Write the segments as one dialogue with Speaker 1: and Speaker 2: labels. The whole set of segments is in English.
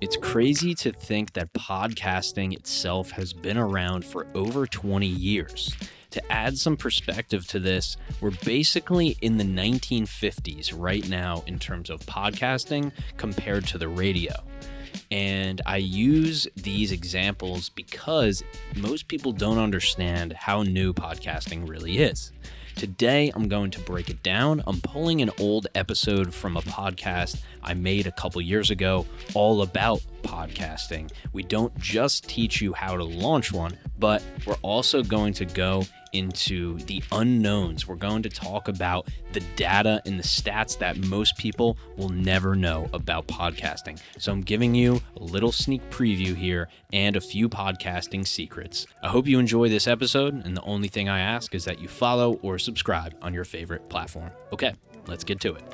Speaker 1: It's crazy to think that podcasting itself has been around for over 20 years. To add some perspective to this, we're basically in the 1950s right now in terms of podcasting compared to the radio. And I use these examples because most people don't understand how new podcasting really is. Today, I'm going to break it down. I'm pulling an old episode from a podcast I made a couple years ago all about podcasting. We don't just teach you how to launch one, but we're also going to go into the unknowns. We're going to talk about the data and the stats that most people will never know about podcasting. So I'm giving you a little sneak preview here and a few podcasting secrets. I hope you enjoy this episode, and the only thing I ask is that you follow or subscribe on your favorite platform. Okay, let's get to it.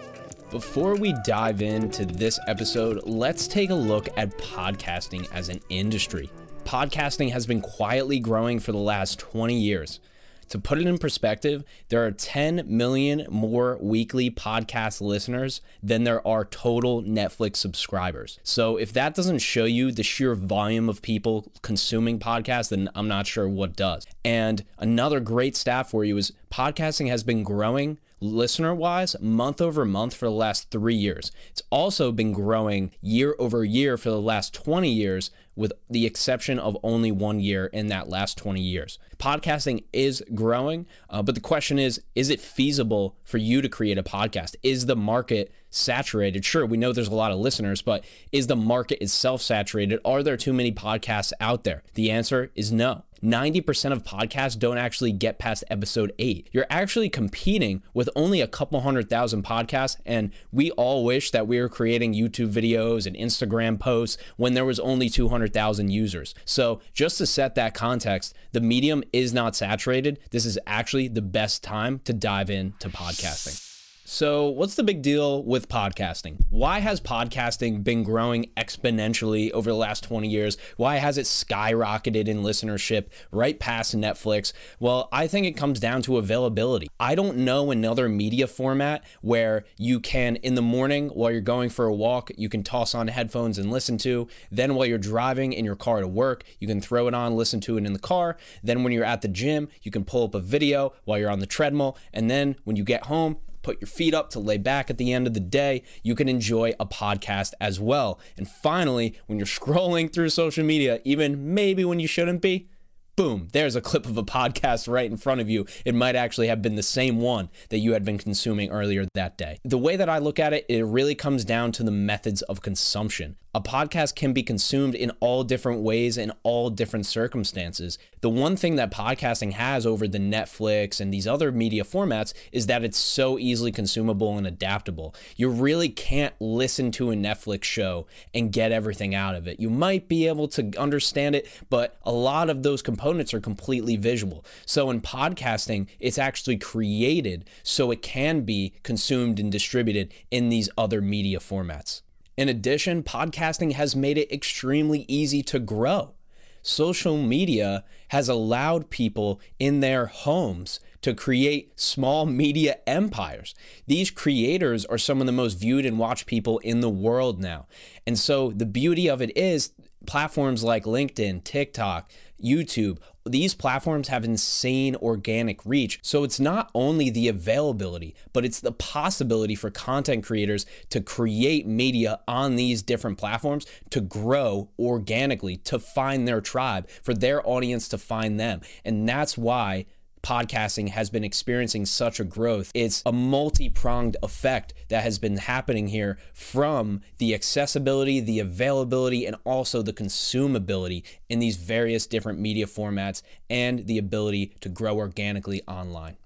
Speaker 1: Before we dive into this episode, let's take a look at podcasting as an industry. Podcasting has been quietly growing for the last 20 years. To put it in perspective, there are 10 million more weekly podcast listeners than there are total Netflix subscribers. So if that doesn't show you the sheer volume of people consuming podcasts, then I'm not sure what does. And another great stat for you is podcasting has been growing listener wise month over month for the last three years. It's also been growing year over year for the last 20 years, with the exception of only one year in that last 20 years. Podcasting is growing, uh, but the question is is it feasible for you to create a podcast? Is the market saturated? Sure, we know there's a lot of listeners, but is the market itself saturated? Are there too many podcasts out there? The answer is no. 90% of podcasts don't actually get past episode eight. You're actually competing with only a couple hundred thousand podcasts. And we all wish that we were creating YouTube videos and Instagram posts when there was only 200,000 users. So just to set that context, the medium is not saturated. This is actually the best time to dive into podcasting. So, what's the big deal with podcasting? Why has podcasting been growing exponentially over the last 20 years? Why has it skyrocketed in listenership right past Netflix? Well, I think it comes down to availability. I don't know another media format where you can, in the morning while you're going for a walk, you can toss on headphones and listen to. Then, while you're driving in your car to work, you can throw it on, listen to it in the car. Then, when you're at the gym, you can pull up a video while you're on the treadmill. And then, when you get home, put your feet up to lay back at the end of the day, you can enjoy a podcast as well. And finally, when you're scrolling through social media, even maybe when you shouldn't be, boom, there's a clip of a podcast right in front of you. It might actually have been the same one that you had been consuming earlier that day. The way that I look at it, it really comes down to the methods of consumption. A podcast can be consumed in all different ways in all different circumstances. The one thing that podcasting has over the Netflix and these other media formats is that it's so easily consumable and adaptable. You really can't listen to a Netflix show and get everything out of it. You might be able to understand it, but a lot of those components are completely visual. So in podcasting, it's actually created so it can be consumed and distributed in these other media formats. In addition, podcasting has made it extremely easy to grow. Social media has allowed people in their homes to create small media empires. These creators are some of the most viewed and watched people in the world now. And so the beauty of it is platforms like LinkedIn, TikTok, YouTube, these platforms have insane organic reach. So it's not only the availability, but it's the possibility for content creators to create media on these different platforms to grow organically, to find their tribe, for their audience to find them. And that's why podcasting has been experiencing such a growth. It's a multi pronged effect that has been happening here from the accessibility, the availability, and also the consumability in these various different media formats and the ability to grow organically online.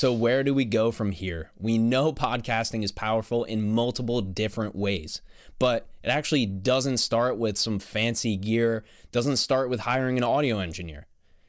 Speaker 1: So, where do we go from here? We know podcasting is powerful in multiple different ways, but it actually doesn't start with some fancy gear, doesn't start with hiring an audio engineer.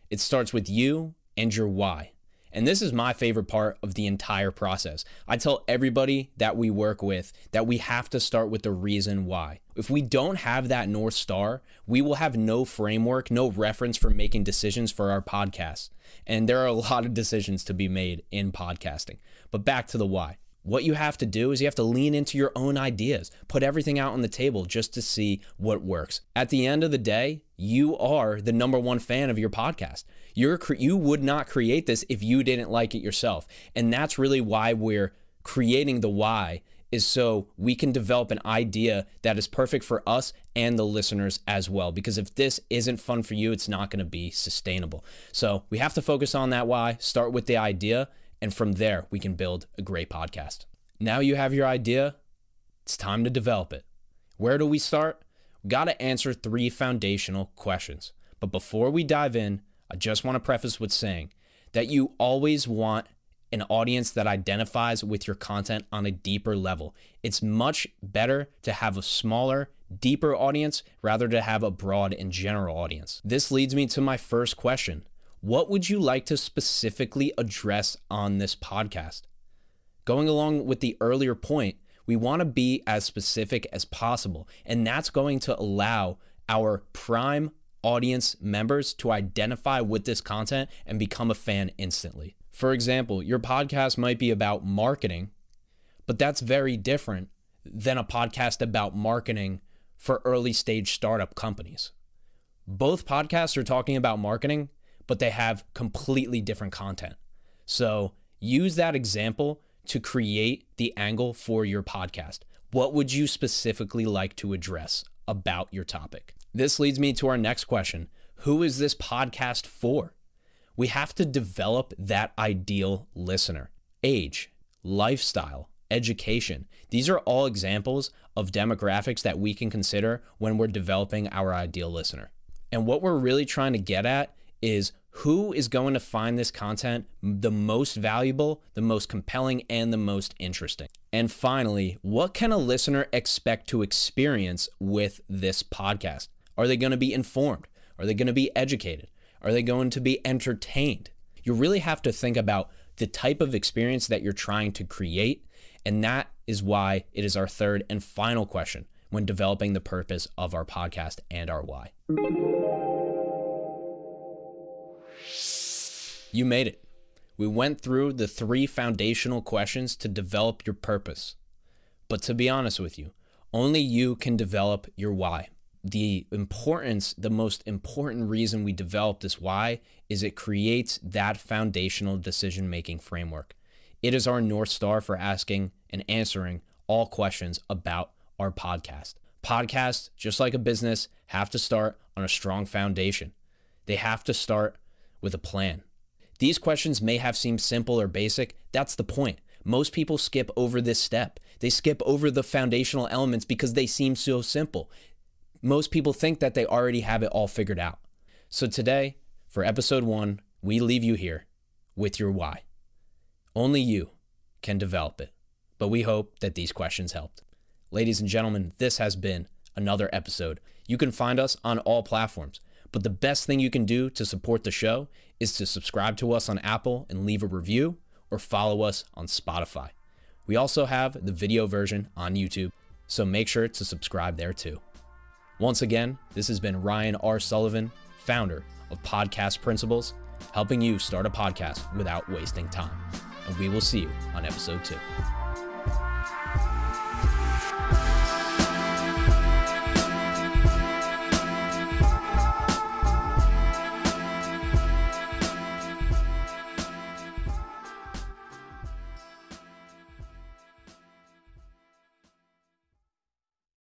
Speaker 1: It starts with you and your why. And this is my favorite part of the entire process. I tell everybody that we work with that we have to start with the reason why. If we don't have that North Star, we will have no framework, no reference for making decisions for our podcast. And there are a lot of decisions to be made in podcasting. But back to the why. What you have to do is you have to lean into your own ideas, put everything out on the table just to see what works. At the end of the day, you are the number one fan of your podcast. You're you would not create this if you didn't like it yourself. And that's really why we're creating the why is so we can develop an idea that is perfect for us and the listeners as well. Because if this isn't fun for you, it's not going to be sustainable. So we have to focus on that why, start with the idea, and from there, we can build a great podcast. Now you have your idea, it's time to develop it. Where do we start? We got to answer three foundational questions. But before we dive in, I just want to preface with saying that you always want an audience that identifies with your content on a deeper level. It's much better to have a smaller, deeper audience rather to have a broad and general audience. This leads me to my first question what would you like to specifically address on this podcast? Going along with the earlier point, we want to be as specific as possible, and that's going to allow our prime audience members to identify with this content and become a fan instantly. For example, your podcast might be about marketing, but that's very different than a podcast about marketing for early stage startup companies. Both podcasts are talking about marketing, but they have completely different content. So use that example to create the angle for your podcast. What would you specifically like to address about your topic? This leads me to our next question Who is this podcast for? We have to develop that ideal listener. Age, lifestyle, education. These are all examples of demographics that we can consider when we're developing our ideal listener. And what we're really trying to get at is who is going to find this content the most valuable, the most compelling, and the most interesting? And finally, what can a listener expect to experience with this podcast? Are they going to be informed? Are they going to be educated? Are they going to be entertained? You really have to think about the type of experience that you're trying to create. And that is why it is our third and final question when developing the purpose of our podcast and our why. You made it. We went through the three foundational questions to develop your purpose. But to be honest with you, only you can develop your why. The importance, the most important reason we develop this why is it creates that foundational decision making framework. It is our North Star for asking and answering all questions about our podcast. Podcasts, just like a business, have to start on a strong foundation. They have to start with a plan. These questions may have seemed simple or basic. That's the point. Most people skip over this step. They skip over the foundational elements because they seem so simple. Most people think that they already have it all figured out. So today, for episode one, we leave you here with your why. Only you can develop it, but we hope that these questions helped. Ladies and gentlemen, this has been another episode. You can find us on all platforms. But the best thing you can do to support the show is to subscribe to us on Apple and leave a review or follow us on Spotify. We also have the video version on YouTube, so make sure to subscribe there too. Once again, this has been Ryan R. Sullivan, founder of Podcast Principles, helping you start a podcast without wasting time. And we will see you on episode two.